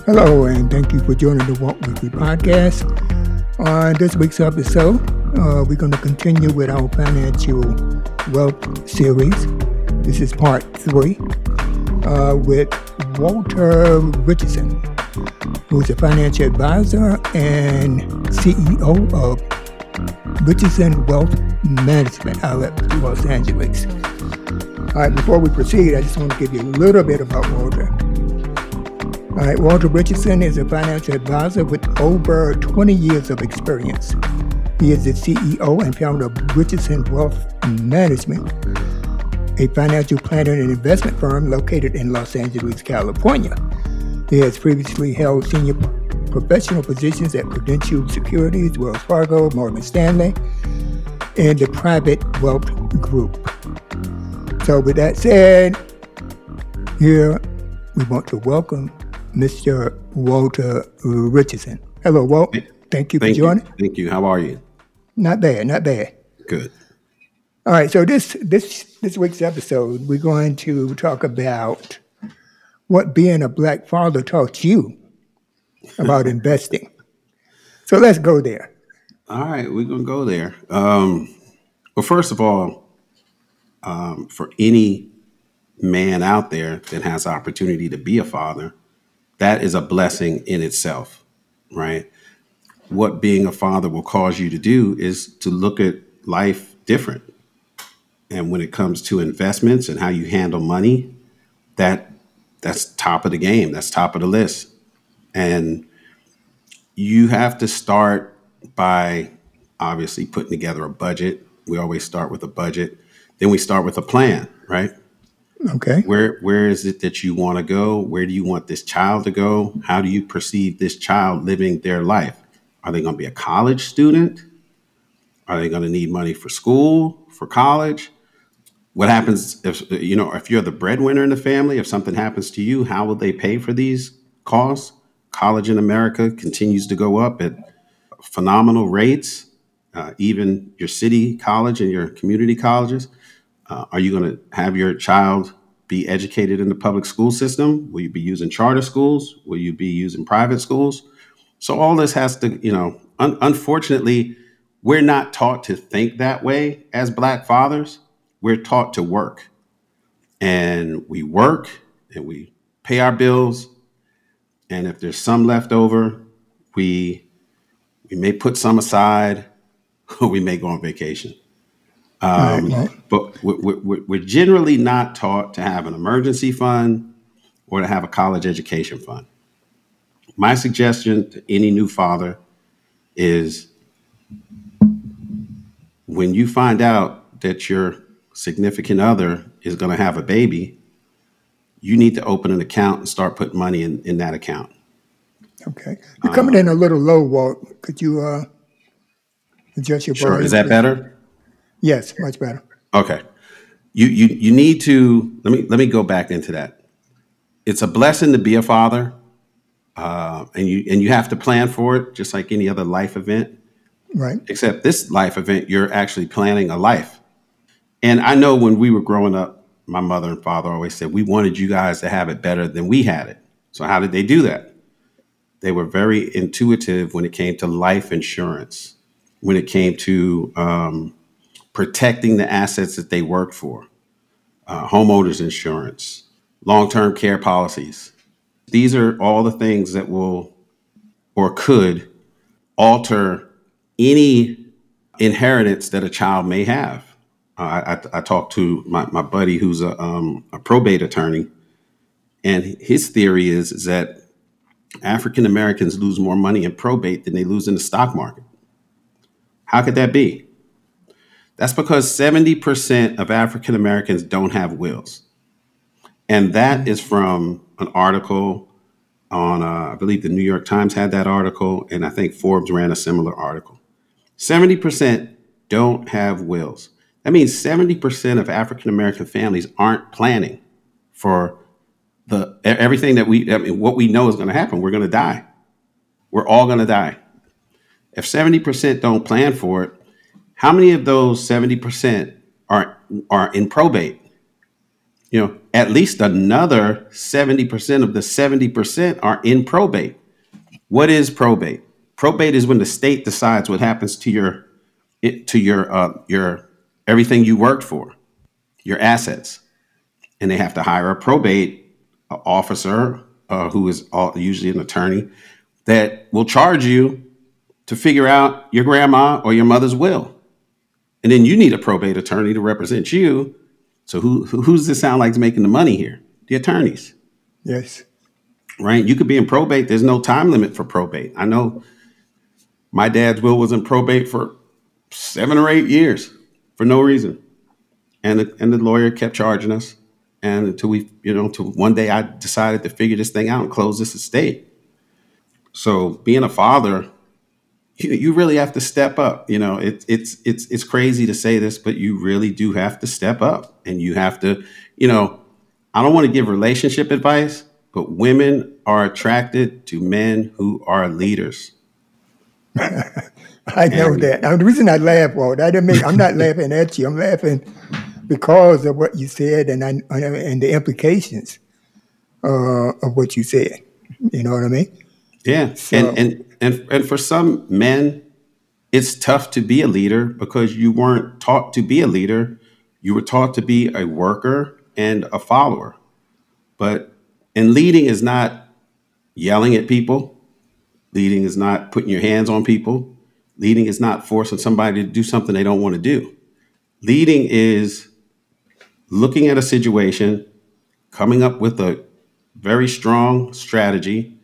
Hello, and thank you for joining the Walk Weekly podcast. On this week's episode, uh, we're going to continue with our financial wealth series. This is part three uh, with Walter Richardson, who's a financial advisor and CEO of Richardson Wealth Management out of Los Angeles. All right, before we proceed, I just want to give you a little bit about Walter. All right, Walter Richardson is a financial advisor with over 20 years of experience. He is the CEO and founder of Richardson Wealth Management, a financial planner and investment firm located in Los Angeles, California. He has previously held senior professional positions at Prudential Securities, Wells Fargo, Morgan Stanley, and the Private Wealth Group. So, with that said, here we want to welcome Mr. Walter Richardson. Hello, Walt. Thank you Thank for joining. you. Thank you. How are you? Not bad, not bad. Good. All right, so this this this week's episode, we're going to talk about what being a black father taught you about investing. So let's go there. All right, we're gonna go there. Um, well, first of all, um, for any man out there that has opportunity to be a father, that is a blessing in itself, right? What being a father will cause you to do is to look at life different. And when it comes to investments and how you handle money, that that's top of the game. That's top of the list. And you have to start by obviously putting together a budget. We always start with a budget. Then we start with a plan, right? Okay. Where where is it that you want to go? Where do you want this child to go? How do you perceive this child living their life? Are they going to be a college student? Are they going to need money for school, for college? What happens if you know if you're the breadwinner in the family? If something happens to you, how will they pay for these costs? College in America continues to go up at phenomenal rates. Uh, even your city college and your community colleges. Uh, are you going to have your child be educated in the public school system? Will you be using charter schools? Will you be using private schools? So all this has to, you know, un- unfortunately, we're not taught to think that way as black fathers. We're taught to work. And we work and we pay our bills. And if there's some left over, we we may put some aside or we may go on vacation. Um, Right, right. But we're, we're, we're generally not taught to have an emergency fund or to have a college education fund. My suggestion to any new father is when you find out that your significant other is going to have a baby, you need to open an account and start putting money in, in that account. Okay. You're coming in a little low, Walt. Could you uh, adjust your Sure. Is that better? Yes, much better. Okay. You you you need to let me let me go back into that. It's a blessing to be a father, uh, and you and you have to plan for it, just like any other life event. Right. Except this life event, you're actually planning a life. And I know when we were growing up, my mother and father always said we wanted you guys to have it better than we had it. So how did they do that? They were very intuitive when it came to life insurance, when it came to um, protecting the assets that they work for, uh, homeowners insurance, long term care policies. These are all the things that will or could alter any inheritance that a child may have. Uh, I, I, talked to my, my buddy who's a, um, a probate attorney, and his theory is, is that African Americans lose more money in probate than they lose in the stock market. How could that be? That's because 70% of African Americans don't have wills. And that is from an article on, uh, I believe the New York Times had that article, and I think Forbes ran a similar article. 70% don't have wills. That means 70% of African American families aren't planning for the everything that we I mean, what we know is going to happen. We're going to die. We're all going to die. If 70% don't plan for it, how many of those 70% are are in probate? you know, at least another 70% of the 70% are in probate. What is probate? Probate is when the state decides what happens to your to your uh, your everything you worked for, your assets, and they have to hire a probate officer uh, who is all, usually an attorney that will charge you to figure out your grandma or your mother's will, and then you need a probate attorney to represent you. So who who who's this sound like is making the money here? The attorneys. Yes. Right. You could be in probate. There's no time limit for probate. I know my dad's will was in probate for seven or eight years for no reason. And the, and the lawyer kept charging us. And until we, you know, until one day I decided to figure this thing out and close this estate. So being a father, you, you really have to step up. You know, it, it's it's it's crazy to say this, but you really do have to step up, and you have to, you know, I don't want to give relationship advice, but women are attracted to men who are leaders. I know and, that. Now, the reason I laugh, Walt, I didn't mean I'm not laughing at you. I'm laughing because of what you said and I, and the implications uh, of what you said. You know what I mean? Yeah. So, and, and and and for some men, it's tough to be a leader because you weren't taught to be a leader. You were taught to be a worker and a follower. But and leading is not yelling at people. Leading is not putting your hands on people. Leading is not forcing somebody to do something they don't want to do. Leading is looking at a situation, coming up with a very strong strategy,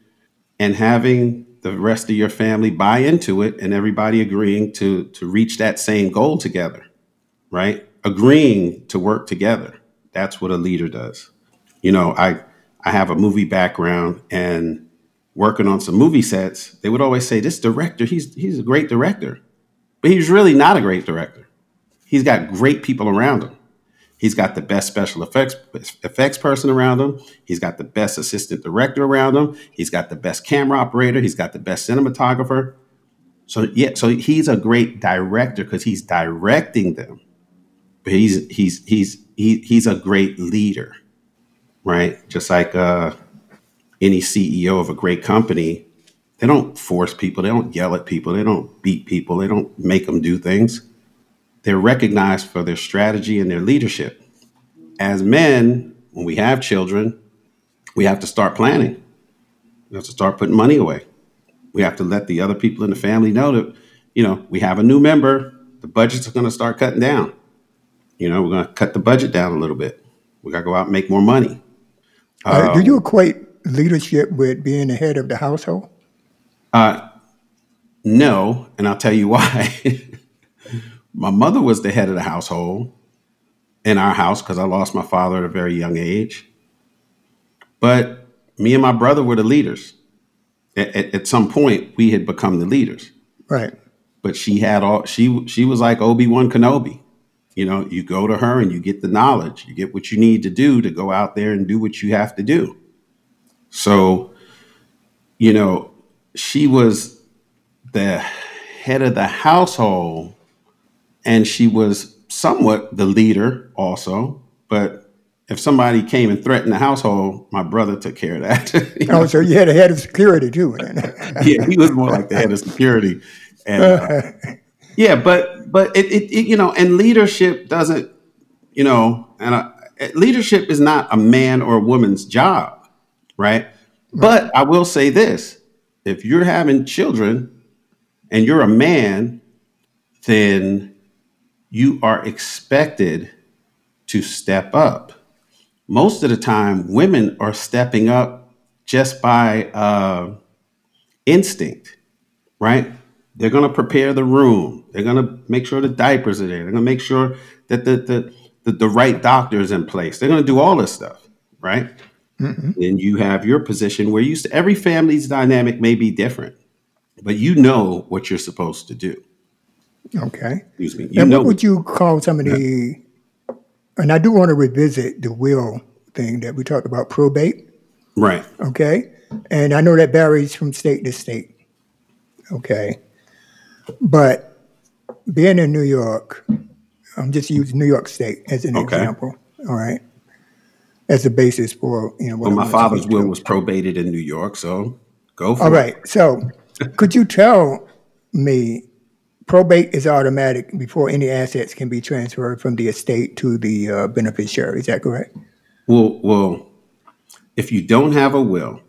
and having the rest of your family buy into it and everybody agreeing to to reach that same goal together, right? Agreeing to work together. That's what a leader does. You know, I I have a movie background and working on some movie sets, they would always say, "This director, he's he's a great director," but he's really not a great director. He's got great people around him. He's got the best special effects effects person around him. He's got the best assistant director around him. He's got the best camera operator. He's got the best cinematographer. So yeah, so he's a great director because he's directing them. But he's he's he's he, he's a great leader, right? Just like uh, any CEO of a great company, they don't force people, they don't yell at people, they don't beat people, they don't make them do things. They're recognized for their strategy and their leadership. As men, when we have children, we have to start planning. We have to start putting money away. We have to let the other people in the family know that, you know, we have a new member, the budgets are going to start cutting down. You know, we're going to cut the budget down a little bit. We got to go out and make more money. Uh, do you equate leadership with being the head of the household? Uh, no, and I'll tell you why. My mother was the head of the household in our house because I lost my father at a very young age. But me and my brother were the leaders. At, at, at some point, we had become the leaders. Right. But she had all she she was like Obi Wan Kenobi. You know, you go to her and you get the knowledge. You get what you need to do to go out there and do what you have to do. So, you know, she was the head of the household and she was somewhat the leader also. But if somebody came and threatened the household, my brother took care of that. oh, so you had a head of security too. yeah, he was more like the head of security. And uh, yeah, but but it, it, it, you know, and leadership doesn't, you know, and uh, leadership is not a man or a woman's job right? But I will say this if you're having children and you're a man, then you are expected to step up. Most of the time, women are stepping up just by uh, instinct, right? They're going to prepare the room. They're going to make sure the diapers are there. They're going to make sure that the, the, the, the right doctor is in place. They're going to do all this stuff, right? Mm-hmm. And you have your position where you every family's dynamic may be different, but you know what you're supposed to do. Okay. Excuse me. You and what would you call some of the? And I do want to revisit the will thing that we talked about probate. Right. Okay. And I know that varies from state to state. Okay. But being in New York, I'm just using New York State as an okay. example. All right as a basis for you know. Well, my father's will was probated in New York, so go for All it. All right. So, could you tell me probate is automatic before any assets can be transferred from the estate to the uh, beneficiary? Is that correct? Well, well, if you don't have a will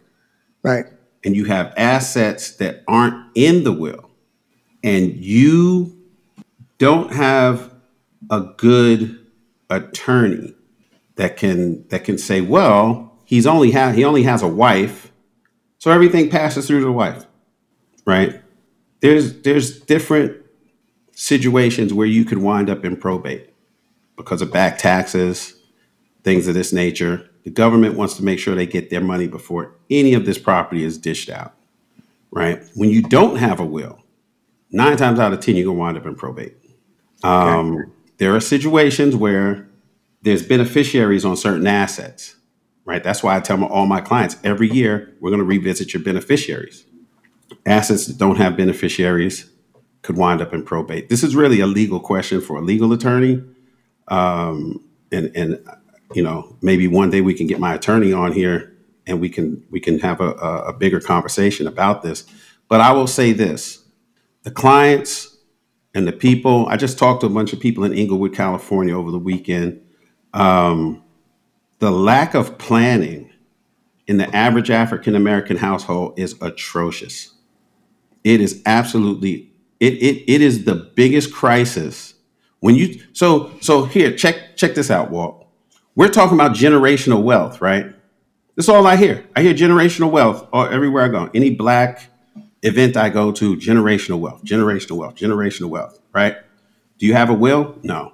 Right. and you have assets that aren't in the will, and you don't have a good attorney that can that can say, well, he's only ha- he only has a wife, so everything passes through the wife, right? There's there's different situations where you could wind up in probate because of back taxes, things of this nature. The government wants to make sure they get their money before any of this property is dished out, right? When you don't have a will, nine times out of ten, you're gonna wind up in probate. Um, There are situations where there's beneficiaries on certain assets, right? That's why I tell my, all my clients every year we're going to revisit your beneficiaries. Assets that don't have beneficiaries could wind up in probate. This is really a legal question for a legal attorney, um, and and you know maybe one day we can get my attorney on here and we can we can have a, a, bigger conversation about this. But I will say this: the clients and the people. I just talked to a bunch of people in Inglewood, California, over the weekend. Um, the lack of planning in the average African American household is atrocious. It is absolutely it, it it is the biggest crisis when you so so here check check this out, Walt. We're talking about generational wealth, right? That's all I hear. I hear generational wealth everywhere I go. Any black event I go to, generational wealth, generational wealth, generational wealth, right? Do you have a will? No.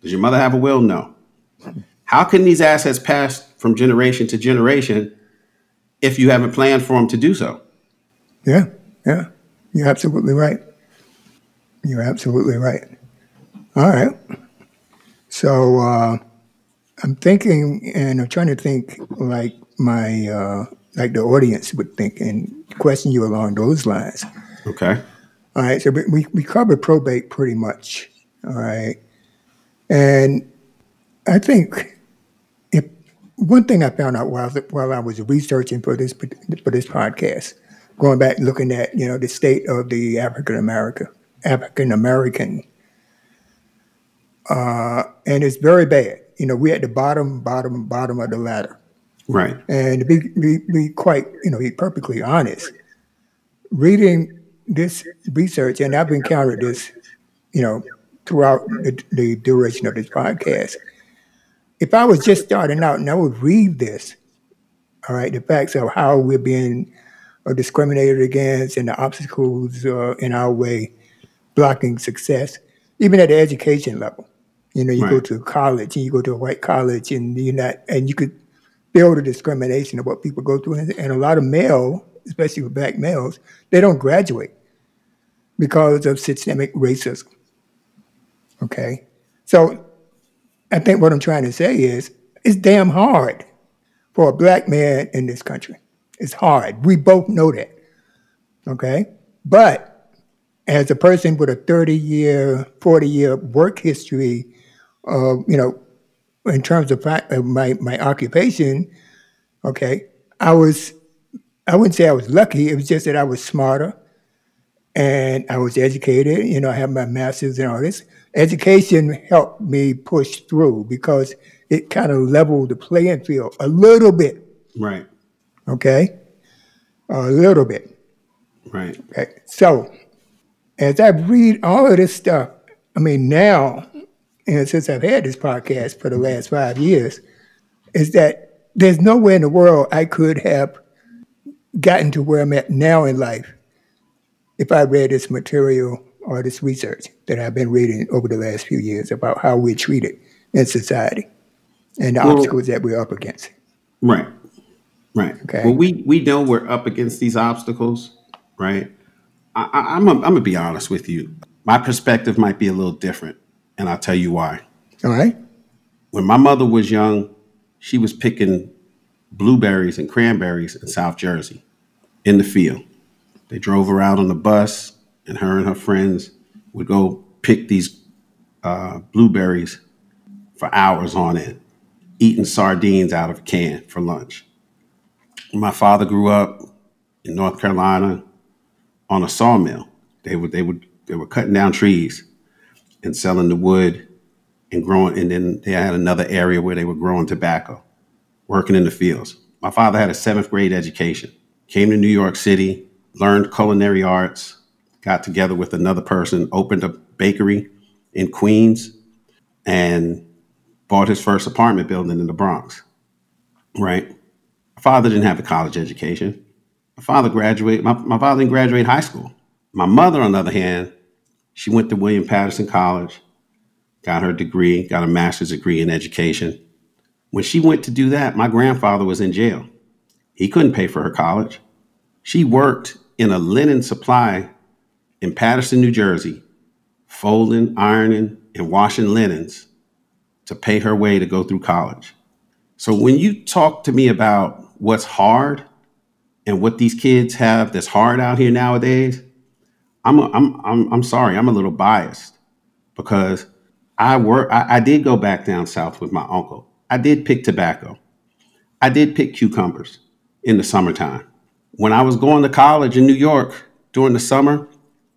Does your mother have a will? No. How can these assets pass from generation to generation if you haven't planned for them to do so? Yeah. Yeah. You're absolutely right. You're absolutely right. All right. So uh, I'm thinking, and I'm trying to think like my uh, like the audience would think, and question you along those lines. Okay. All right, so we, we, covered probate pretty much. All right. And I think if one thing I found out while, while I was researching for this for this podcast, going back looking at you know the state of the African America African American, uh, and it's very bad. You know, we're at the bottom, bottom, bottom of the ladder. Right. And to be, be, be quite, you know, be perfectly honest, reading this research, and I've encountered this, you know, throughout the, the duration of this podcast. If I was just starting out and I would read this, all right, the facts of how we're being discriminated against and the obstacles uh, in our way blocking success, even at the education level. You know, you go to college and you go to a white college and you're not, and you could feel the discrimination of what people go through. And, and a lot of male, especially with black males, they don't graduate because of systemic racism. Okay. So I think what I'm trying to say is it's damn hard for a black man in this country. It's hard. We both know that. Okay. But as a person with a 30 year, 40 year work history, uh, you know, in terms of my, my, my occupation, okay, I was, I wouldn't say I was lucky. It was just that I was smarter and I was educated. You know, I have my master's and all this. Education helped me push through because it kind of leveled the playing field a little bit. Right. Okay, a little bit. Right. Okay, so as I read all of this stuff, I mean now, and since I've had this podcast for the last five years, is that there's nowhere in the world I could have gotten to where I'm at now in life if I read this material or this research that I've been reading over the last few years about how we're treated in society and the Well- obstacles that we're up against. Right. Right. Okay. Well, we we know we're up against these obstacles, right? I, I, I'm i I'm gonna be honest with you. My perspective might be a little different, and I'll tell you why. All right? When my mother was young, she was picking blueberries and cranberries in South Jersey in the field. They drove her out on the bus, and her and her friends would go pick these uh, blueberries for hours on end. eating sardines out of a can for lunch. My father grew up in North Carolina on a sawmill. They would they would they were cutting down trees and selling the wood and growing and then they had another area where they were growing tobacco, working in the fields. My father had a seventh grade education, came to New York City, learned culinary arts, got together with another person, opened a bakery in Queens, and bought his first apartment building in the Bronx. Right? My father didn't have a college education. My father graduated, my, my father didn't graduate high school. My mother, on the other hand, she went to William Paterson College, got her degree, got a master's degree in education. When she went to do that, my grandfather was in jail. He couldn't pay for her college. She worked in a linen supply in Patterson, New Jersey, folding, ironing, and washing linens to pay her way to go through college. So when you talk to me about what's hard and what these kids have that's hard out here nowadays, I'm a, I'm I'm I'm sorry, I'm a little biased because I work I, I did go back down south with my uncle. I did pick tobacco. I did pick cucumbers in the summertime. When I was going to college in New York during the summer,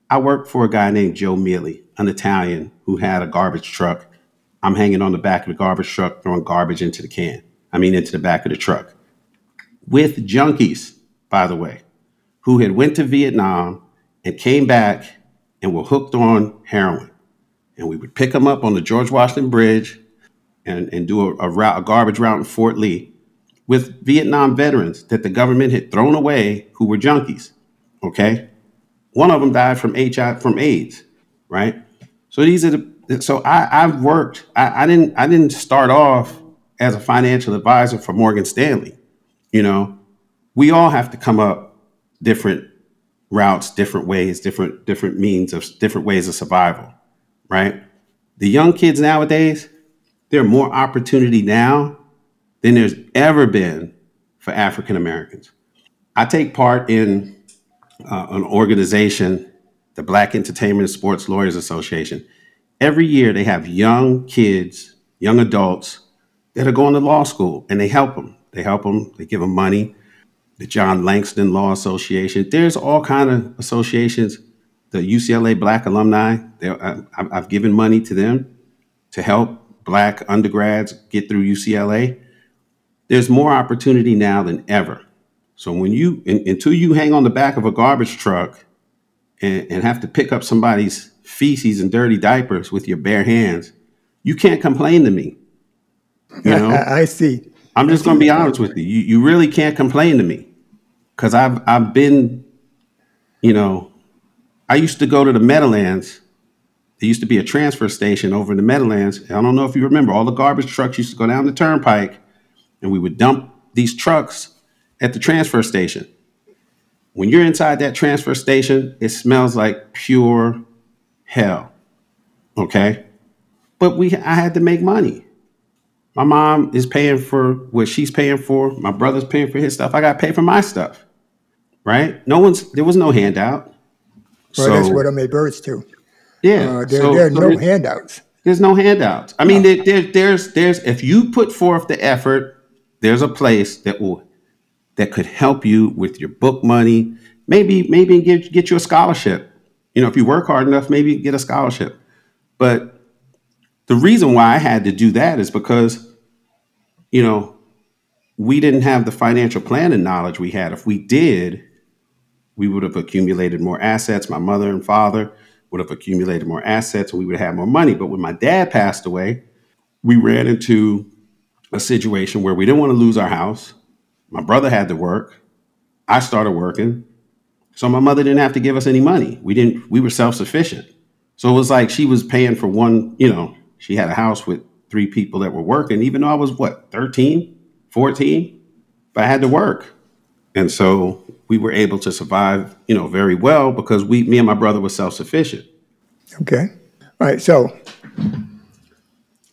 I worked for a guy named Joe Mealy, an Italian who had a garbage truck. I'm hanging on the back of the garbage truck throwing garbage into the can. I mean into the back of the truck. With junkies, by the way, who had went to Vietnam and came back and were hooked on heroin. And we would pick them up on the George Washington Bridge and, and do a, a, route, a garbage route in Fort Lee with Vietnam veterans that the government had thrown away who were junkies. Okay. One of them died from HIV, from AIDS, right? So these are the, so I, I've worked, I, I didn't, I didn't start off as a financial advisor for Morgan Stanley. You know, we all have to come up different routes, different ways, different different means of different ways of survival, right? The young kids nowadays, there are more opportunity now than there's ever been for African Americans. I take part in uh, an organization, the Black Entertainment and Sports Lawyers Association. Every year, they have young kids, young adults that are going to law school, and they help them. They help them. They give them money the John Langston Law Association. There's all kind of associations. The UCLA Black Alumni. I've given money to them to help Black undergrads get through UCLA. There's more opportunity now than ever. So when you in, until you hang on the back of a garbage truck and, and have to pick up somebody's feces and dirty diapers with your bare hands, you can't complain to me. You know, I see. I'm just going to be honest with you. You you really can't complain to me because I've I've been, you know, I used to go to the Meadowlands. There used to be a transfer station over in the Meadowlands. I don't know if you remember. All the garbage trucks used to go down the turnpike, and we would dump these trucks at the transfer station. When you're inside that transfer station, it smells like pure hell. Okay, but we I had to make money. My mom is paying for what she's paying for. My brother's paying for his stuff. I got to pay for my stuff. Right? No one's, there was no handout. Well, so, that's what I made birds to. Yeah. Uh, there, so, there, are no handouts. There's no handouts. I mean, there, there, there's, there's, if you put forth the effort, there's a place that will, that could help you with your book money. Maybe, maybe get, get you a scholarship. You know, if you work hard enough, maybe get a scholarship. But the reason why I had to do that is because, you know, we didn't have the financial planning knowledge we had. If we did, we would have accumulated more assets. My mother and father would have accumulated more assets and we would have more money. But when my dad passed away, we ran into a situation where we didn't want to lose our house. My brother had to work. I started working. So my mother didn't have to give us any money. We didn't we were self-sufficient. So it was like she was paying for one, you know, she had a house with three people that were working, even though I was what, 13, 14? But I had to work. And so we were able to survive, you know, very well because we, me and my brother were self-sufficient. Okay. All right. So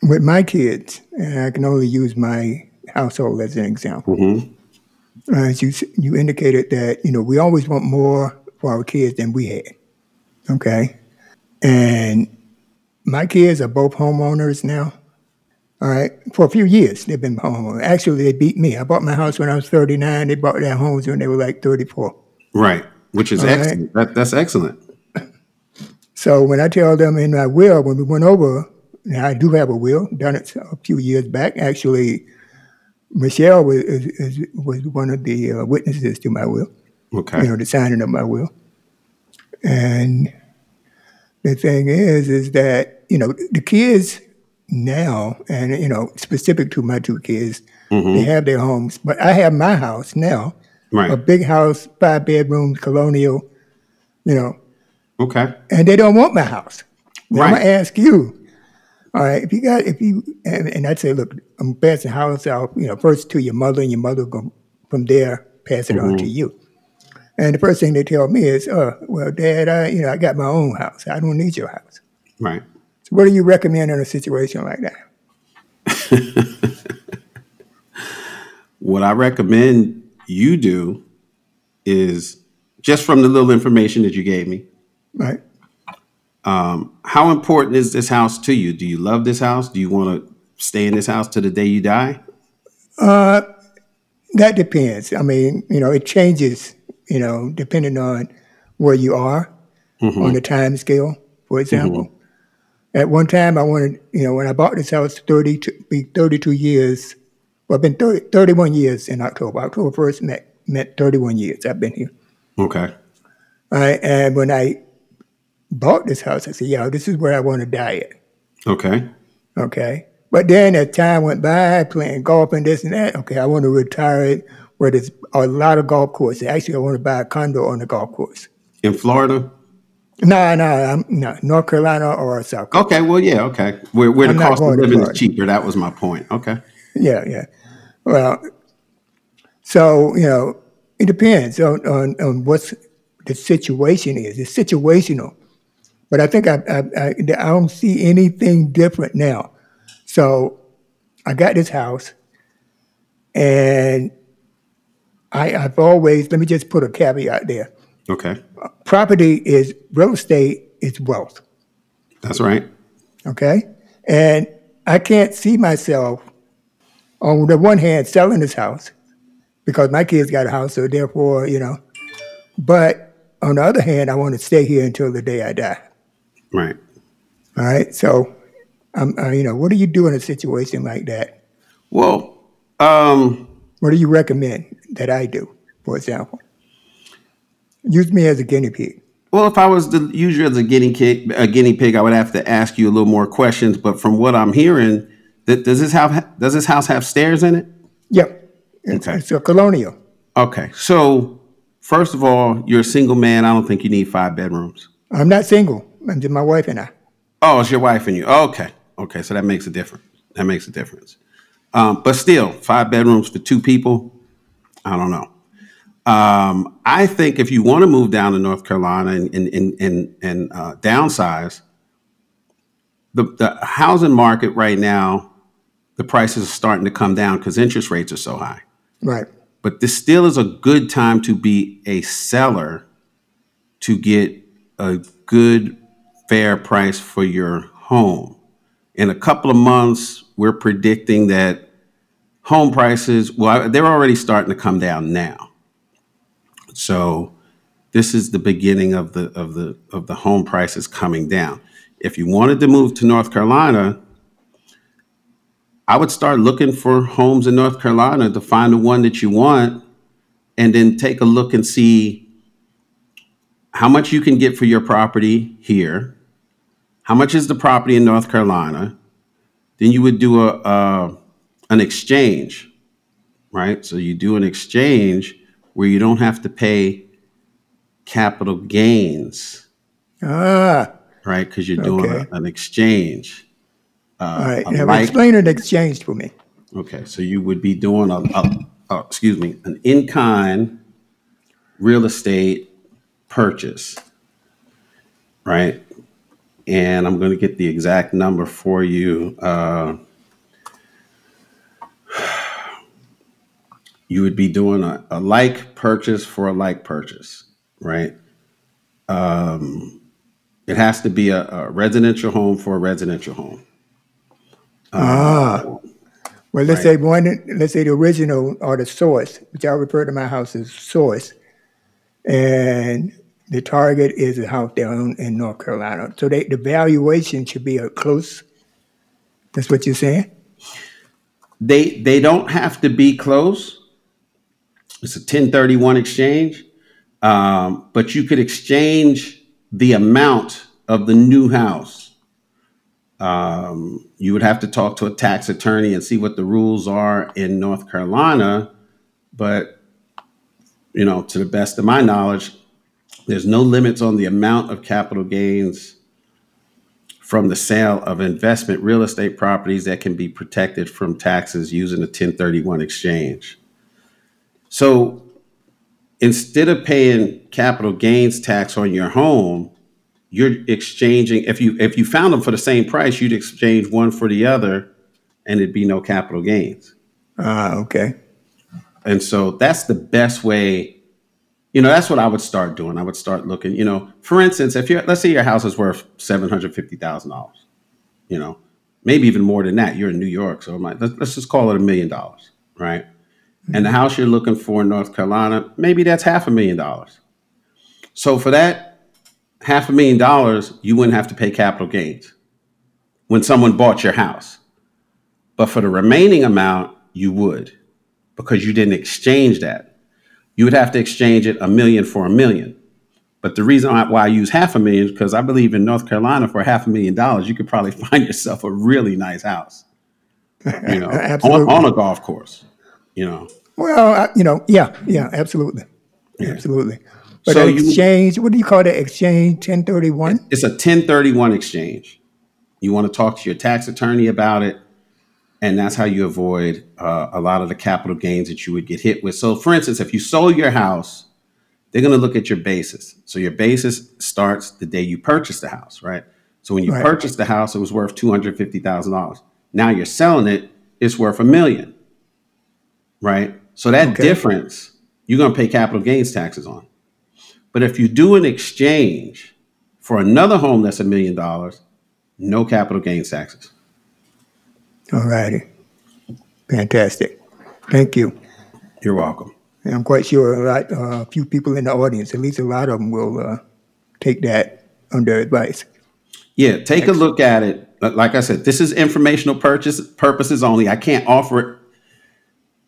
with my kids, and I can only use my household as an example. Mm-hmm. As you you indicated that you know we always want more for our kids than we had. Okay, and my kids are both homeowners now. All right, for a few years they've been homeowners. Actually, they beat me. I bought my house when I was 39. They bought their homes when they were like 34. Right, which is All right. excellent. That, that's excellent. So when I tell them in my will, when we went over, now I do have a will, done it a few years back. Actually, Michelle was, is, is, was one of the uh, witnesses to my will, Okay. you know, the signing of my will. And the thing is, is that, you know, the kids now, and, you know, specific to my two kids, mm-hmm. they have their homes, but I have my house now, Right. a big house, five bedrooms, colonial, you know, Okay. and they don't want my house. Now, I'm gonna ask you. All right, if you got, if you, and, and I'd say, look, I'm passing the house out, you know, first to your mother, and your mother go from there pass it on mm-hmm. to you. And the first thing they tell me is, "Oh, well, Dad, I, you know, I got my own house. I don't need your house." Right. So, what do you recommend in a situation like that? What I recommend you do is just from the little information that you gave me. Right? Um, how important is this house to you? Do you love this house? Do you want to stay in this house to the day you die? Uh, that depends. I mean, you know, it changes. You know, depending on where you are mm-hmm. on the time scale. For mm-hmm. example, at one time, I wanted, you know, when I bought this house, thirty to be thirty-two years. Well, I've been 30, 31 years in October. October first met meant thirty-one years. I've been here. Okay. All right, and when I bought this house, I said, "Yeah, this is where I want to die at." Okay. Okay. But then as time went by, playing golf and this and that, okay, I want to retire it where there's a lot of golf courses. Actually, I want to buy a condo on the golf course. In Florida? No, no, I'm no North Carolina or South Carolina. Okay. Well, yeah. Okay. Where, where the cost of living is cheaper. That was my point. Okay. Yeah, yeah. Well, so, you know, it depends on, on, on what's the situation is. It's situational. But I think I, I, I, I don't see anything different now. So I got this house, and I, I've always, let me just put a caveat there. Okay. Property is, real estate is wealth. That's right. okay? And I can't see myself, on the one hand, selling this house because my kids got a house, so therefore, you know. But on the other hand, I want to stay here until the day I die. Right. All right, so, um, uh, you know, what do you do in a situation like that? Well, um, What do you recommend that I do, for example? Use me as a guinea pig. well, if I was to use you as a guinea pig, a guinea pig, I would have to ask you a little more questions. But from what I'm hearing, that does this house does this house have stairs in it? Yep, it's, Okay. it's a colonial. Okay. So first of all, you're a single man. I don't think you need five bedrooms. I'm not single. I'm just my wife and I. Oh, it's your wife and you. Okay. Okay. So that makes a difference. That makes a difference. Um, but still, five bedrooms for two people. I don't know. Um, I think if you want to move down to North Carolina and and and and, and uh, downsize, the the housing market right now, the prices are starting to come down because interest rates are so high. Right. But this still is a good time to be a seller to get a good, fair price for your home. In a couple of months, we're predicting that home prices, well, they're already starting to come down now. So this is the beginning of the of the of the home prices coming down. If you wanted to move to North Carolina, I would start looking for homes in North Carolina to find the one that you want and then take a look and see how much you can get for your property here. How much is the property in North Carolina? Then you would do a, a an exchange, right? So you do an exchange where you don't have to pay capital gains, Ah, right? Because you're doing Okay. a- an exchange. all right. Now like- explain an exchange for me. Okay, so you would be doing a, a, a excuse me, an in-kind real estate purchase, right? And I'm going to get the exact number for you. Uh, you would be doing a, a like purchase for a like purchase, right? Um, it has to be a, a residential home for a residential home. Ah. Well, let's right. say one. Let's say the original or the source, which I refer to my house as source, and the target is a house down in North Carolina. So they, the valuation should be a close. That's what you're saying. They they don't have to be close. It's a 1031 exchange, um, but you could exchange the amount of the new house. Um, you would have to talk to a tax attorney and see what the rules are in North Carolina. But you know, to the best of my knowledge, there's no limits on the amount of capital gains from the sale of investment real estate properties that can be protected from taxes using a 1031 exchange. So instead of paying capital gains tax on your home, you're exchanging if you if you found them for the same price, you'd exchange one for the other and it'd be no capital gains. Ah, okay. And so that's the best way. You know, that's what I would start doing. I would start looking, you know, for instance, if you're let's say your house is worth seven hundred fifty thousand dollars, you know, maybe even more than that. You're in New York, so let's, let's just call it a million dollars, right? Mm-hmm. And the house you're looking for in North Carolina, maybe that's half a million dollars. So for that half a million dollars, you wouldn't have to pay capital gains when someone bought your house. But for the remaining amount, you would because you didn't exchange that. You would have to exchange it a million for a million. But the reason why I use half a million is because I believe in North Carolina for half a million dollars, you could probably find yourself a really nice house, you know, on, on, a golf course, you know. Well, I, you know, yeah, yeah, absolutely, yeah. absolutely. But so exchange, you, what do you call that? Exchange 1031? It's a 1031 exchange. You want to talk to your tax attorney about it. And that's how you avoid uh, a lot of the capital gains that you would get hit with. So, for instance, if you sold your house, they're going to look at your basis. So, your basis starts the day you purchase the house, right? So, when you right. purchased the house, it was worth $250,000. Now you're selling it, it's worth a million, right? So, that okay. difference, you're going to pay capital gains taxes on. But if you do an exchange for another home that's a million dollars, no capital gains taxes. All righty. Fantastic. Thank you. You're welcome. And I'm quite sure a lot, uh, a few people in the audience, at least a lot of them, will uh, take that under advice. Yeah, take Excellent. a look at it. Like I said, this is informational purchase purposes only. I can't offer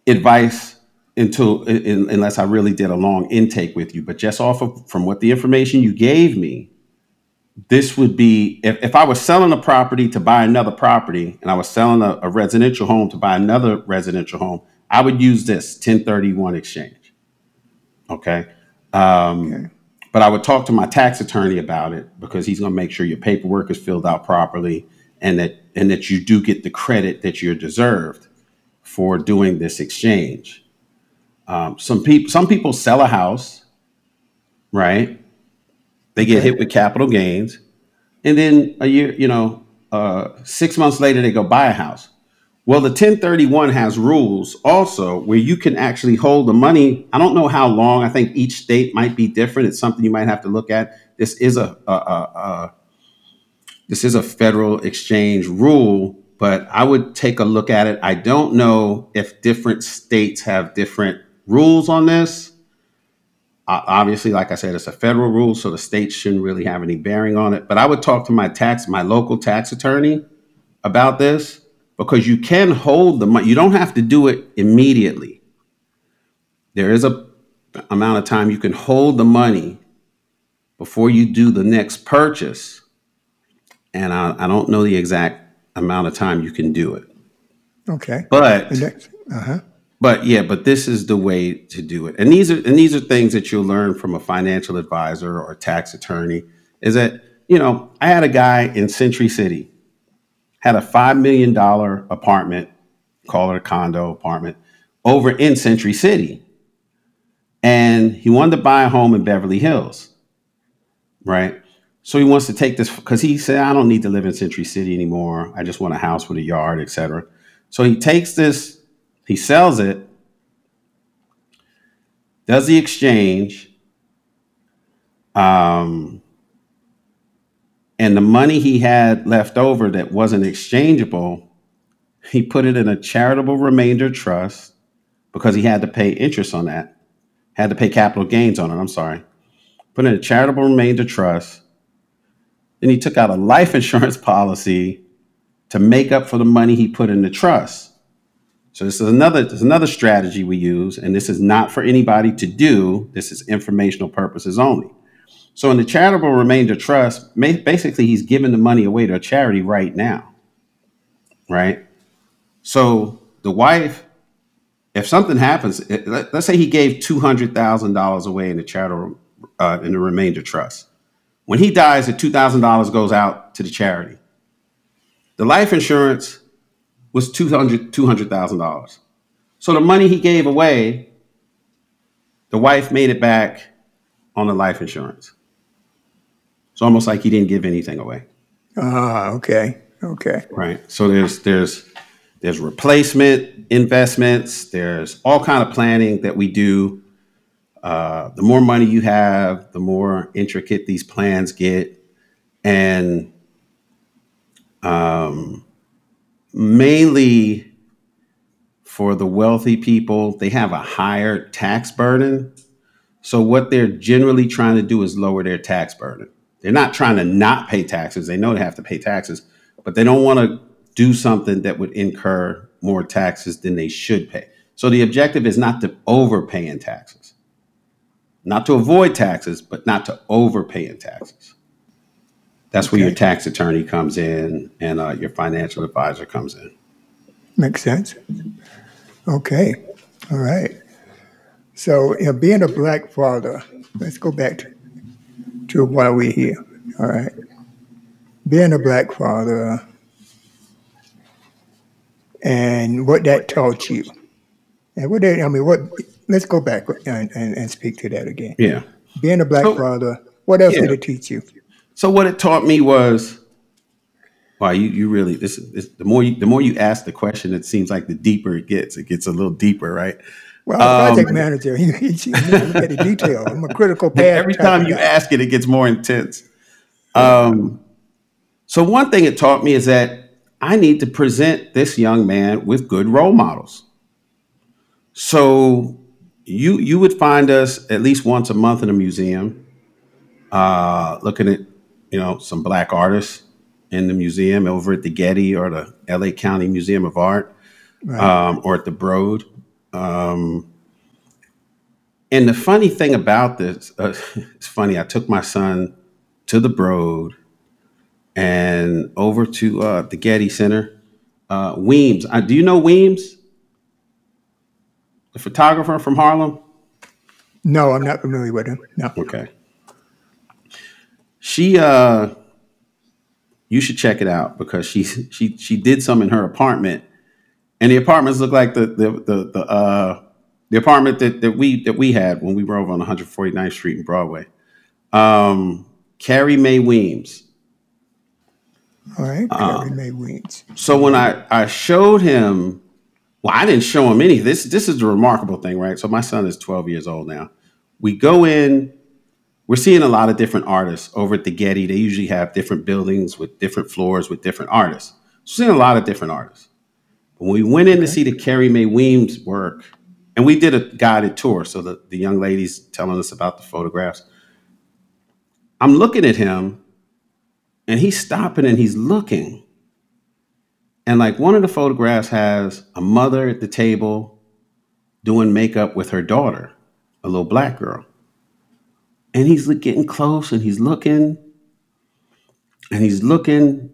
advice until in, unless I really did a long intake with you. But just off of from what the information you gave me, this would be if, if I was selling a property to buy another property and I was selling a, a residential home to buy another residential home, I would use this 1031 exchange. Okay. Um, okay. But I would talk to my tax attorney about it because he's going to make sure your paperwork is filled out properly and that and that you do get the credit that you're deserved for doing this exchange. Um, some people some people sell a house, right? They get hit with capital gains, and then a year, you know, uh, six months later they go buy a house. Well, the 1031 has rules also where you can actually hold the money. I don't know how long. I think each state might be different. It's something you might have to look at. This is a, a, a, a this is a federal exchange rule, but I would take a look at it. I don't know if different states have different rules on this. Obviously, like I said, it's a federal rule, so the states shouldn't really have any bearing on it. But I would talk to my tax, my local tax attorney about this because you can hold the money. You don't have to do it immediately. There is a amount of time you can hold the money before you do the next purchase. And I, I don't know the exact amount of time you can do it. Okay. But uh-huh but yeah, but this is the way to do it. And these are and these are things that you'll learn from a financial advisor or tax attorney. Is that you know I had a guy in Century City had a five million dollar apartment, call it a condo apartment, over in Century City, and he wanted to buy a home in Beverly Hills, right? So he wants to take this because he said, I don't need to live in Century City anymore. I just want a house with a yard, etc. So he takes this he sells it, does the exchange, um, and the money he had left over that wasn't exchangeable, he put it in a charitable remainder trust because he had to pay interest on that, had to pay capital gains on it. I'm sorry. Put in a charitable remainder trust. Then he took out a life insurance policy to make up for the money he put in the trust. So this is another this is another strategy we use, and this is not for anybody to do. This is informational purposes only. So in the charitable remainder trust, basically he's giving the money away to a charity right now, right? So the wife, if something happens, let's say he gave two hundred thousand dollars away in the charitable uh, in the remainder trust. When he dies, the two thousand dollars goes out to the charity. The life insurance was 200,000. dollars so the money he gave away, the wife made it back on the life insurance. It's almost like he didn't give anything away. Ah, okay. Okay. Right. So there's there's there's replacement investments, there's all kind of planning that we do. Uh, the more money you have, the more intricate these plans get. And um, mainly for the wealthy people, they have a higher tax burden. So, what they're generally trying to do is lower their tax burden. They're not trying to not pay taxes. They know they have to pay taxes, but they don't want to do something that would incur more taxes than they should pay. So, the objective is not to overpay in taxes, not to avoid taxes, but not to overpay in taxes. That's okay. where your tax attorney comes in and uh, your financial advisor comes in. Makes sense. Okay. All right. So, you know, being a black father, let's go back to, to why we're here. All right. Being a black father and what that taught you. And what that, I mean, what, let's go back and, and, and speak to that again. Yeah. Being a black so, father, what else yeah. did it teach you? So what it taught me was, wow, you you really this, this the more you the more you ask the question, it seems like the deeper it gets. It gets a little deeper, right? Well, I'm a project um, manager, he, look at the detail. I'm a critical path. Every time you ask it, it gets more intense. Um, so one thing it taught me is that I need to present this young man with good role models. So you you would find us at least once a month in a museum, uh, looking at you know, some black artists in the museum over at the Getty or the LA County Museum of Art right. um, or at the Broad. Um, and the funny thing about this, uh, it's funny, I took my son to the Broad and over to uh, the Getty Center. Uh, Weems, uh, do you know Weems? The photographer from Harlem? No, I'm not familiar with him. No. Okay. She uh you should check it out because she she she did some in her apartment and the apartments look like the the the, the uh the apartment that, that we that we had when we were over on 149th Street in Broadway. Um Carrie Mae Weems. All right, uh, Carrie Mae Weems. So when I I showed him well, I didn't show him any. This this is the remarkable thing, right? So my son is 12 years old now. We go in we're seeing a lot of different artists over at the Getty. They usually have different buildings with different floors with different artists. So seeing a lot of different artists. When we went in okay. to see the Carrie Mae Weems work, and we did a guided tour, so the, the young ladies telling us about the photographs. I'm looking at him, and he's stopping and he's looking. And like one of the photographs has a mother at the table doing makeup with her daughter, a little black girl and he's getting close and he's looking. And he's looking.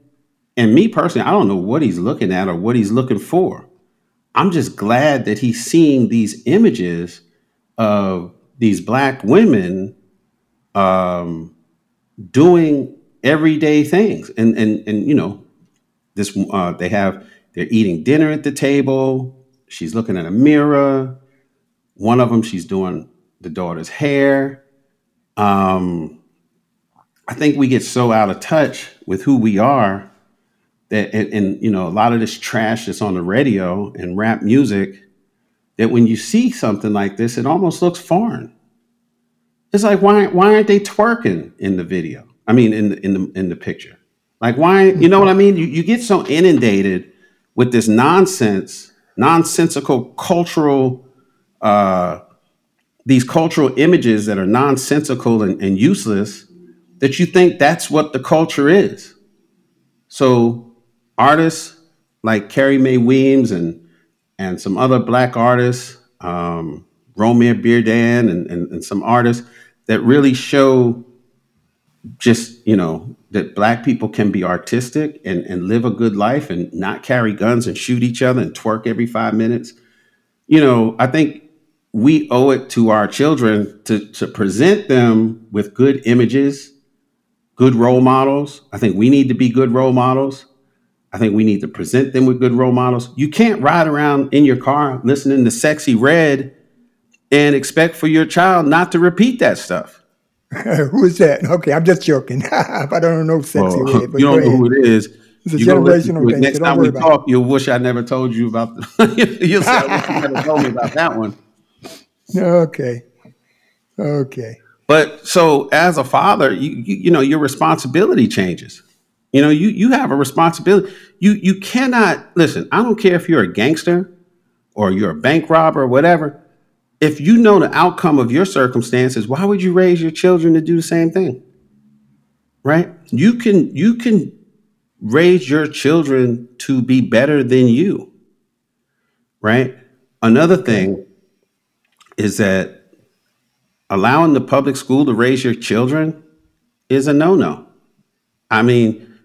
And me personally i don't know what he's looking at or what he's looking for. I'm just glad that he's seeing these images of these black women um, doing everyday things. And and and you know this uh, they have they're eating dinner at the table. She's looking at a mirror. One of them she's doing the daughter's hair um, I think we get so out of touch with who we are that, and, and, you know, a lot of this trash that's on the radio and rap music, that when you see something like this, it almost looks foreign. It's like why why aren't they twerking in the video? I mean, in the in the in the picture. Like why you know what I mean? You you get so inundated with this nonsense, nonsensical cultural, uh, these cultural images that are nonsensical and, and useless, that you think that's what the culture is. So artists like Carrie Mae Weems and and some other black artists, um, Romare Bearden and, and, and some artists that really show just, you know, that black people can be artistic and, and live a good life and not carry guns and shoot each other and twerk every five minutes. You know, I think we owe it to our children to, to present them with good images, good role models. I think we need to be good role models. I think we need to present them with good role models. You can't ride around in your car listening to Sexyy Red and expect for your child not to repeat that stuff. who is that? Okay, I'm just joking. I don't know Sexyy well, Red. you don't know who it is. It's a you generational thing. Next so time we talk, you'll wish I never told you about. The, you'll say, "I wish you never told me about that one." Okay, okay. But so, as a father, you, you, you know your responsibility changes. You know, you you have a responsibility. You you cannot listen. I don't care if you're a gangster or you're a bank robber or whatever. If you know the outcome of your circumstances, why would you raise your children to do the same thing? Right? You can you can raise your children to be better than you. Right? Another thing is that allowing the public school to raise your children is a no-no. I mean,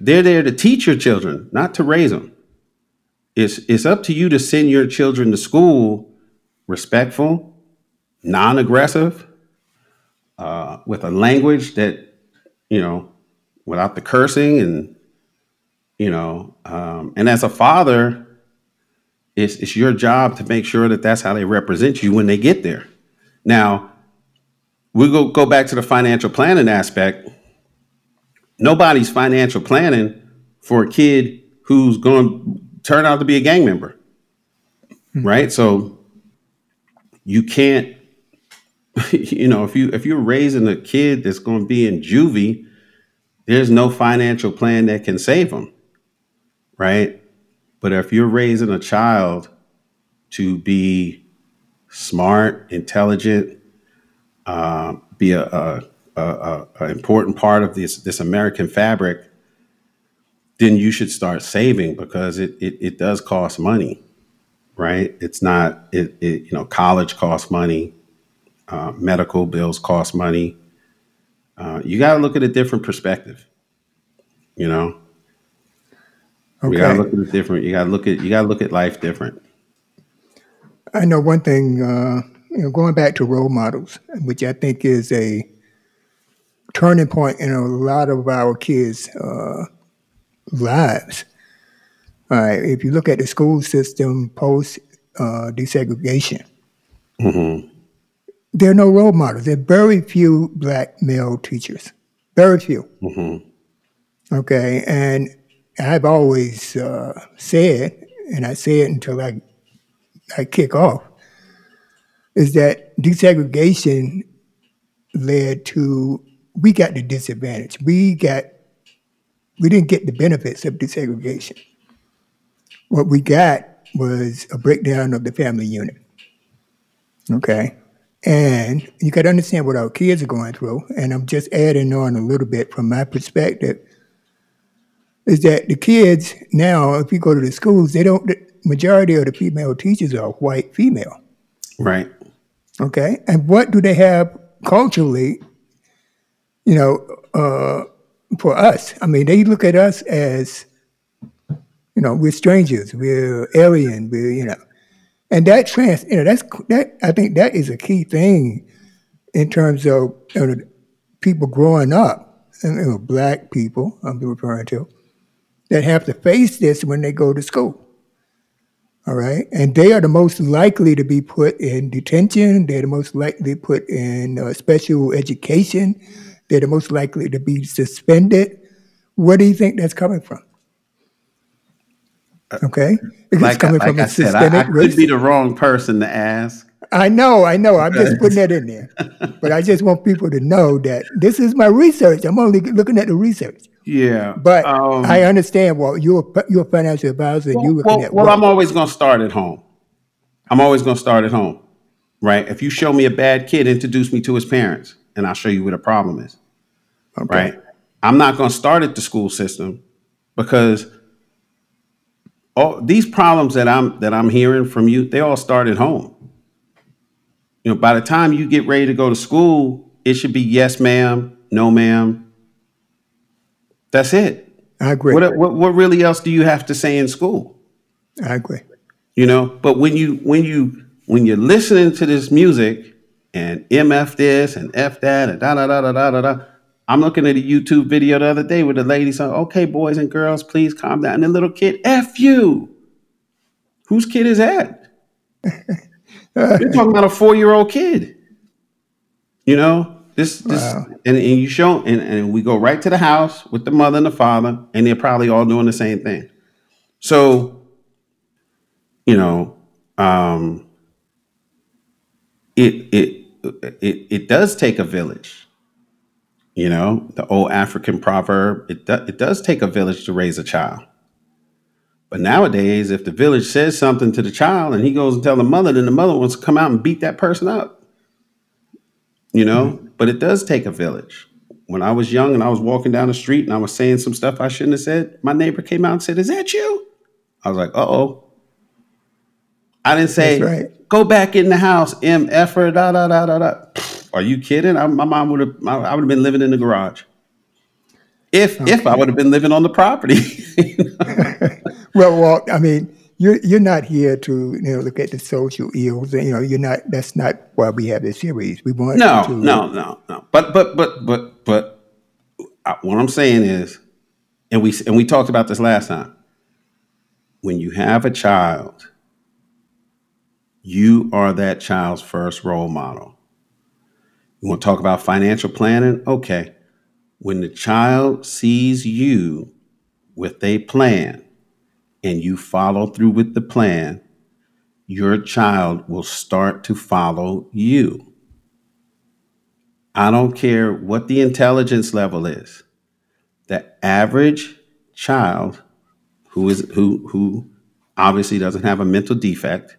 they're there to teach your children, not to raise them. It's, it's up to you to send your children to school respectful, non aggressive, uh, with a language that, you know, without the cursing and, you know, um, and as a father, it's, it's your job to make sure that that's how they represent you when they get there. Now, we go go back to the financial planning aspect nobody's financial planning for a kid who's going to turn out to be a gang member. Mm-hmm. Right? So you can't you know, if you if you're raising a kid that's going to be in juvie, there's no financial plan that can save them. Right? But if you're raising a child to be smart, intelligent, uh, be a, a a, a, important part of this this American fabric, then you should start saving because it it, it does cost money, right? It's not it, it you know college costs money, uh, medical bills cost money. Uh, you got to look at a different perspective, you know. Okay. You got to look at it different. You got to look at you got to look at life different. I know one thing. Uh, you know, going back to role models, which I think is a turning point in a lot of our kids' uh, lives. All right, if you look at the school system post uh, desegregation, mm-hmm. there are no role models. There are very few black male teachers, very few. Mm-hmm. Okay, and I've always uh, said, and I say it until I I kick off, is that desegregation led to we got the disadvantage. We got we didn't get the benefits of desegregation. What we got was a breakdown of the family unit. Okay. And you got to understand what our kids are going through. And I'm just adding on a little bit from my perspective is that the kids now, if you go to the schools, they don't, the majority of the female teachers are white female. Right. Okay. And what do they have culturally you know, uh, for us. I mean, they look at us as, you know, we're strangers, we're alien, we're, you know, and that trans, you know, that's that. I think that is a key thing in terms of you know, people growing up, you know, black people. I'm referring to that have to face this when they go to school. All right, and they are the most likely to be put in detention. They're the most likely to put in uh, special education they're the most likely to be suspended. Where do you think that's coming from? Uh, okay, it's like, coming like from I a said, systemic I, I could be the wrong person to ask. I know, I know. I'm just putting that in there, but I just want people to know that this is my research. I'm only looking at the research. Yeah, But um, I understand. Well, you're a- you're a financial advisor. and you looking well, at well, I'm always going to start at home. I'm always going to start at home, right? If you show me a bad kid, introduce me to his parents, and I'll show you where the problem is, okay. right? I'm not going to start at the school system because all these problems that I'm that I'm hearing from you, they all start at home. You know, by the time you get ready to go to school, it should be yes, ma'am, no, ma'am. That's it. I agree. What, what what really else do you have to say in school? I agree. you know but when you when you when you're listening to this music and mf this and f that and da da da da da da da i'm looking at a youtube video the other day where the lady said okay boys and girls please calm down and the little kid f you whose kid is that you're talking about a four-year-old kid you know this this Wow. and, and you show and, and we go right to the house with the mother and the father and they're probably all doing the same thing so you know, um, it it it it does take a village. You know, the old African proverb, it do, it does take a village to raise a child. But nowadays, if the village says something to the child and he goes and tell the mother, then the mother wants to come out and beat that person up. You know, but it does take a village. When I was young and I was walking down the street and I was saying some stuff I shouldn't have said, my neighbor came out and said, "Is that you?" I was like, "Uh oh." I didn't say, That's right. "Go back in the house, m effer da da da da da." Are you kidding? I, my mom would have. I would have been living in the garage. If if I would have been living on the property. Well, well, I mean, you're you're not here to you know look at the social ills. You know, you're not. That's not why we have this series. We want no, to, no, no, no. But but but but but uh, what I'm saying is, and we and we talked about this last time. When you have a child, you are that child's first role model. You want to talk about financial planning? Okay. When the child sees you with a plan and you follow through with the plan, your child will start to follow you. I don't care what the intelligence level is. The average child who is who who obviously doesn't have a mental defect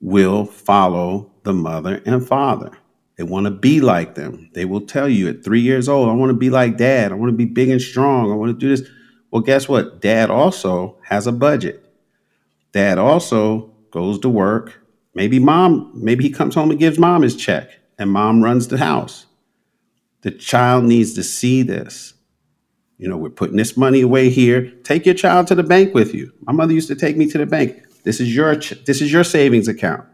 will follow the mother and father. They want to be like them. They will tell you at three years old, I want to be like dad. I want to be big and strong. I want to do this. Well, guess what? Dad also has a budget. Dad also goes to work. Maybe mom, maybe he comes home and gives mom his check and mom runs the house. The child needs to see this. You know, we're putting this money away here. Take your child to the bank with you. My mother used to take me to the bank. This is your this is your savings account.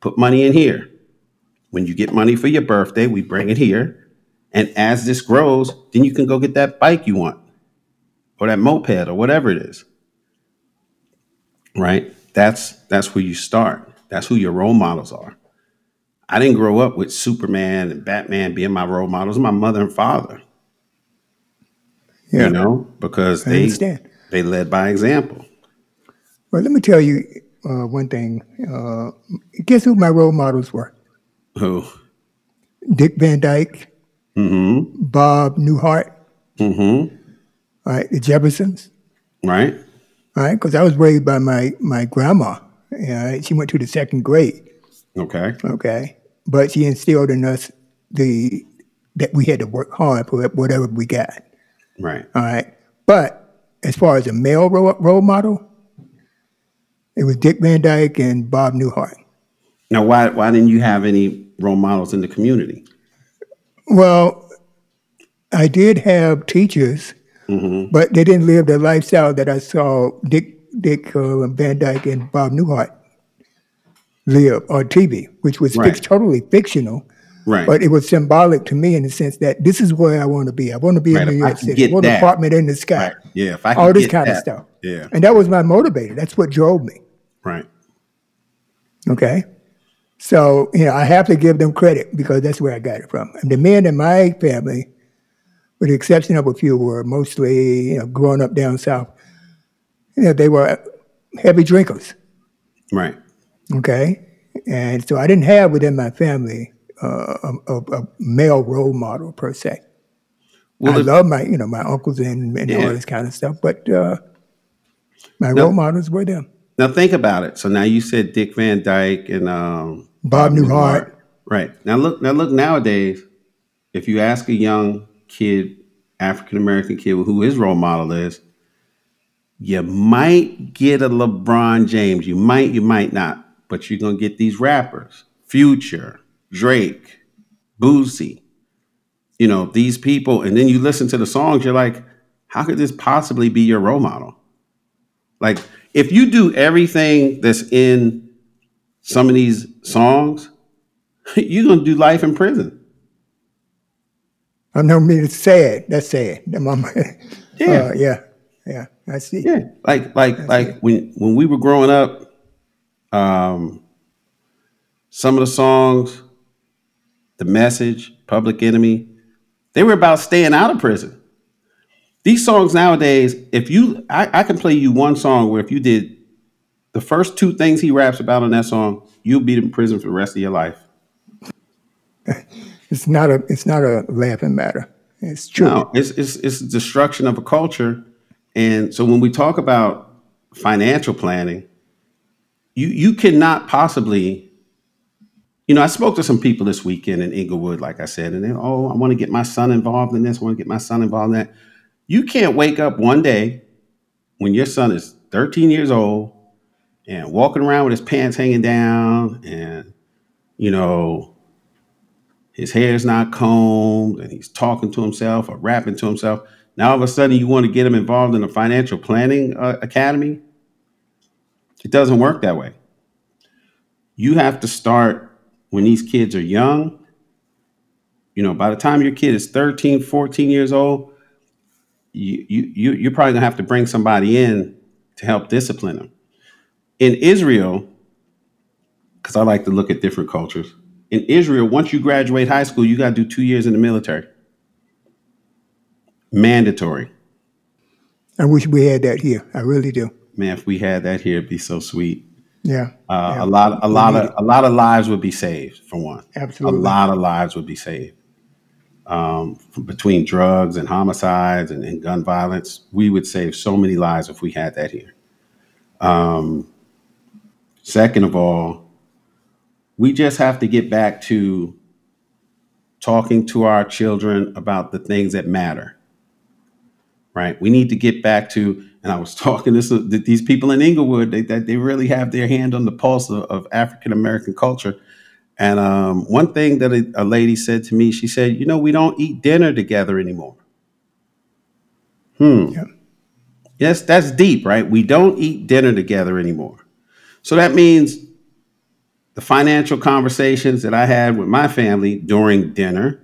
Put money in here. When you get money for your birthday, we bring it here. And as this grows, then you can go get that bike you want or that moped or whatever it is. Right? That's that's where you start. That's who your role models are. I didn't grow up with Superman and Batman being my role models, my mother and father, yeah. you know, because I they understand. they led by example. Well, let me tell you uh, one thing. Uh, guess who my role models were? Who? Dick Van Dyke, Mm-hmm. Bob Newhart, Mm-hmm. Right, the Jeffersons, Right? Right, because I was raised by my my grandma. Yeah, she went to the second grade. Okay. Okay, but she instilled in us the that we had to work hard for whatever we got. Right. All right, but as far as a male role, role model, it was Dick Van Dyke and Bob Newhart. Now why why didn't you have any role models in the community? Well, I did have teachers, Mm-hmm. but they didn't live the lifestyle that I saw Dick Dick uh, Van Dyke and Bob Newhart live on TV, which was Right. totally fictional. Right. But it was symbolic to me in the sense that this is where I want to be. I want to be Right, in New York City. I want an that. apartment in the sky. right. Yeah. If I All this kind of stuff. Yeah. And that was my motivator. That's what drove me. Right. Okay. So, you know, I have to give them credit because that's where I got it from. And the men in my family, with the exception of a few, were mostly, you know, growing up down south. You know, they were heavy drinkers. Right. Okay. And so I didn't have within my family uh, a, a, male role model per se. Well, I love my, you know, my uncles and, and yeah. all this kind of stuff, but uh, my now, role models were them. Now think about it. So now you said Dick Van Dyke and um, Bob, Bob Newhart. Newhart. Right now, look now look nowadays. If you ask a young kid, African American kid, who his role model is, you might get a LeBron James. You might, you might not, but you're gonna get these rappers: Future, Drake, Boosie. You know these people, and then you listen to the songs. You're like, how could this possibly be your role model? Like, if you do everything that's in some of these songs, you're gonna do life in prison. I know me. It's sad. That's sad. yeah, uh, yeah, yeah. I see. Yeah, like like like when when we were growing up, um, some of the songs, the message, Public Enemy, they were about staying out of prison. These songs nowadays, if you, I, I can play you one song where if you did the first two things he raps about on that song, you'll be in prison for the rest of your life. it's not a it's not a laughing matter. It's true. No, it's it's it's destruction of a culture. And so when we talk about financial planning, you you cannot possibly you know, I spoke to some people this weekend in Inglewood, like I said, and they, oh, I want to get my son involved in this, I want to get my son involved in that. You can't wake up one day when your son is 13 years old and walking around with his pants hanging down and, you know, his hair's not combed and he's talking to himself or rapping to himself. Now all of a sudden you want to get him involved in a financial planning uh, academy. It doesn't work that way. You have to start when these kids are young. You know, by the time your kid is 13, 14 years old, you, you, you're probably gonna have to bring somebody in to help discipline them. In Israel, because I like to look at different cultures, in Israel, once you graduate high school, you got to do two years in the military. Mandatory. I wish we had that here. I really do. Man, if we had that here, it'd be so sweet. Yeah, uh, yeah. a lot, a lot of, a lot of lives would be saved for one. Absolutely, a lot of lives would be saved. Um, between drugs and homicides and, and, gun violence, we would save so many lives if we had that here. Um, second of all, we just have to get back to talking to our children about the things that matter. Right? We need to get back to, and I was talking to these people in Inglewood they, that they really have their hand on the pulse of, of African American culture. And um, one thing that a, a lady said to me, she said, "You know, we don't eat dinner together anymore." Hmm. Yeah. Yes, that's deep, right? We don't eat dinner together anymore. So that means the financial conversations that I had with my family during dinner,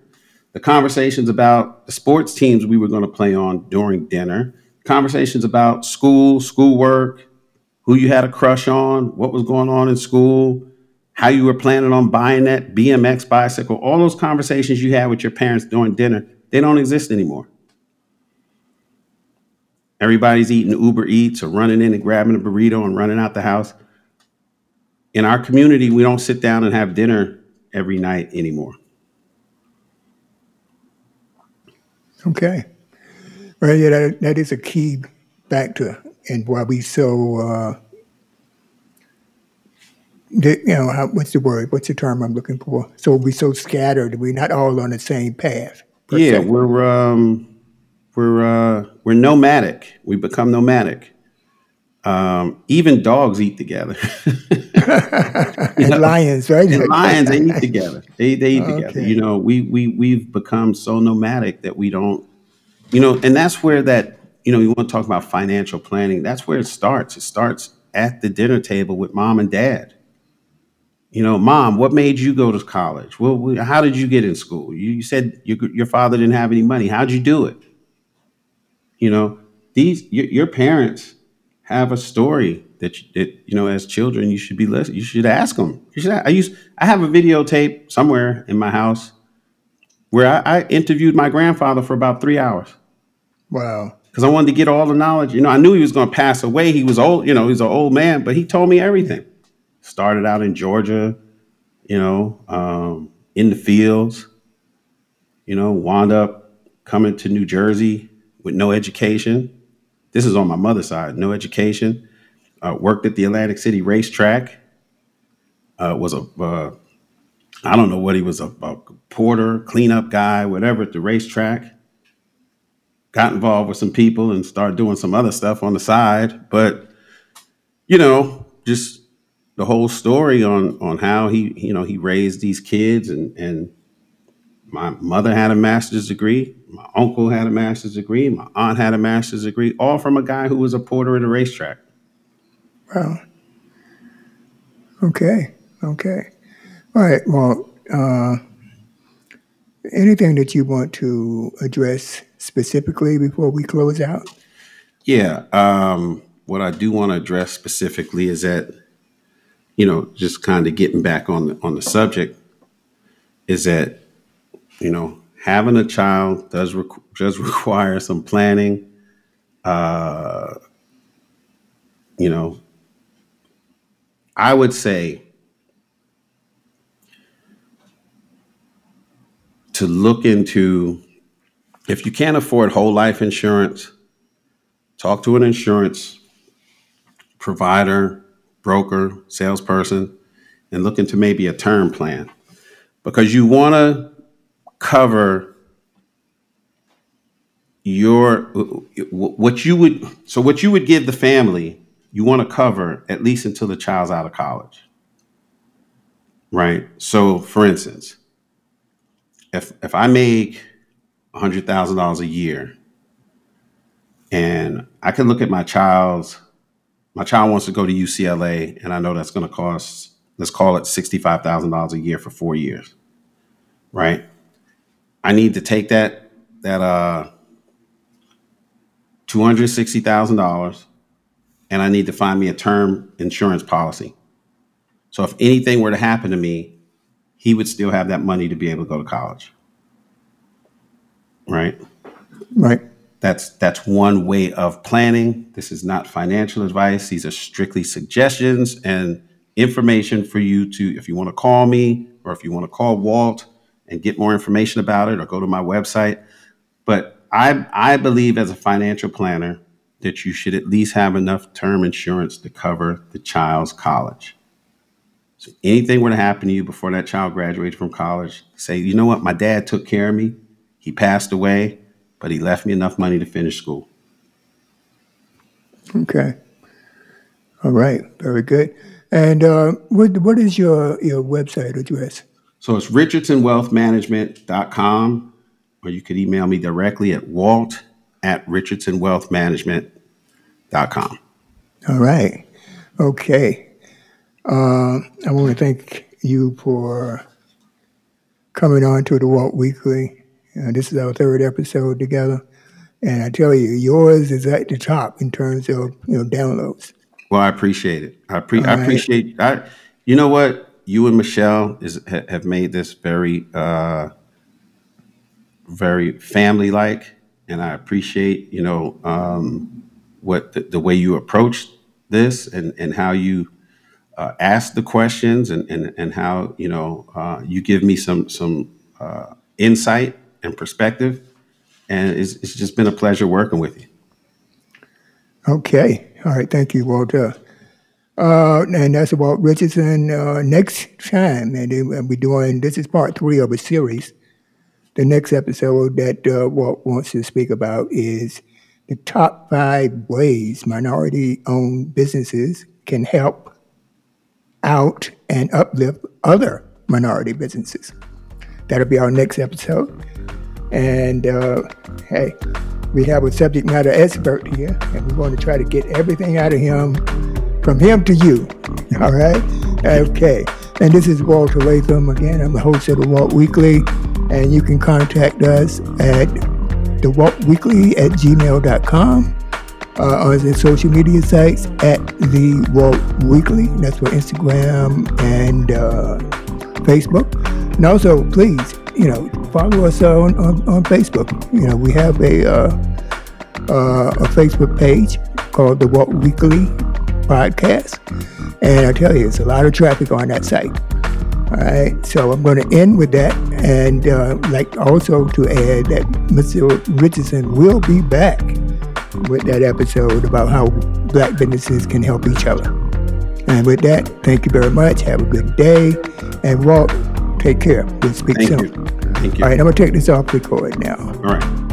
the conversations about the sports teams we were going to play on during dinner, conversations about school, schoolwork, who you had a crush on, what was going on in school, how you were planning on buying that BMX bicycle, all those conversations you had with your parents during dinner, they don't exist anymore. Everybody's eating Uber Eats or running in and grabbing a burrito and running out the house in our community, we don't sit down and have dinner every night anymore. Okay. Well, yeah, that, that is a key factor and why we so, uh, you know, how, what's the word? What's the term I'm looking for? So we're so scattered. We're not all on the same path. Yeah, se. we're um, we're uh, we're nomadic. We become nomadic. Um, even dogs eat together. And lions, right? And lions, they eat together. They they eat okay. together. You know, we we we've become so nomadic that we don't, you know, and that's where that you know you want to talk about financial planning. That's where it starts. It starts at the dinner table with mom and dad. You know, mom, what made you go to college? Well, how did you get in school? You, you said your, your father didn't have any money. How'd you do it? You know, these your, your parents have a story that you, that you know as children you should be listening. You should ask them. You should. I use. I have a videotape somewhere in my house where I, I interviewed my grandfather for about three hours. Wow. Because I wanted to get all the knowledge. You know, I knew he was going to pass away. He was old. You know, he's an old man, but he told me everything. Started out in Georgia. You know, um, in the fields. You know, wound up coming to New Jersey with no education. This is on my mother's side, no education. Uh, worked at the Atlantic City racetrack. Uh, was a uh, I don't know what he was a, a porter, cleanup guy, whatever at the racetrack. Got involved with some people and started doing some other stuff on the side, but you know, just the whole story on on how he you know he raised these kids and and my mother had a master's degree my uncle had a master's degree my aunt had a master's degree all from a guy who was a porter at a racetrack Wow. Okay. Okay. All right. Well, uh, anything that you want to address specifically before we close out? yeah um what i do want to address specifically is that you know just kind of getting back on the on the subject is that you know having a child does requ- does require some planning uh you know. I would say to look into if you can't afford whole life insurance talk to an insurance provider broker salesperson and look into maybe a term plan. Because you want to cover your what you would so what you would give the family you want to cover at least until the child's out of college. Right? So for instance if if i make $100000 a year and i can look at my child's my child wants to go to ucla and i know that's going to cost let's call it $65000 a year for four years. Right I need to take that that uh two hundred sixty thousand dollars, and I need to find me a term insurance policy. So if anything were to happen to me, he would still have that money to be able to go to college. Right? Right. That's that's one way of planning. This is not financial advice. These are strictly suggestions and information for you to, if you want to call me or if you want to call Walt and get more information about it or go to my website. But I, I believe as a financial planner that you should at least have enough term insurance to cover the child's college. So anything were to happen to you before that child graduated from college, say, you know what, my dad took care of me. He passed away, but he left me enough money to finish school. Okay. All right. Very good. And uh, what what is your your website address? So it's richardsonwealthmanagement.com, or you could email me directly at walt at richardsonwealthmanagement.com. All right. Okay. Uh, I want to thank you for coming on to the Walt Weekly. Uh, this is our third episode together, and I tell you, yours is at the top in terms of you know downloads. Well, I appreciate it. I, pre- I appreciate. I, you know what? You and Michelle is ha- have made this very, uh, very family like, and I appreciate you know um, what the, the way you approached this and and how you uh, ask the questions and and and how you know uh, you give me some some uh, insight and perspective, and it's, it's just been a pleasure working with you. Okay. All right. Thank you, Walter. Uh, and that's about Richardson uh, next time. And we'll be doing this is part three of a series. The next episode that uh, Walt wants to speak about is the top five ways minority owned businesses can help out and uplift other minority businesses. That'll be our next episode. And uh, hey, we have a subject matter expert here, and we're going to try to get everything out of him, from him to you. All right? Okay. And this is Walter Latham again. I'm the host of the Walt Weekly, and you can contact us at the Walt Weekly at gmail.com. Uh, on the social media sites at the Walt Weekly. That's for Instagram and uh, Facebook. And also, please, you know, follow us on, on, on Facebook. You know, we have a uh, uh, a Facebook page called the Walt Weekly Podcast, and I tell you, it's a lot of traffic on that site. All right, so I'm going to end with that, and uh, like also to add that Mr. Richardson will be back with that episode about how black businesses can help each other. And with that, thank you very much. Have a good day, and Walt, take care. We'll speak Thank soon. you. Thank you. All right, I'm gonna take this off record now. All right.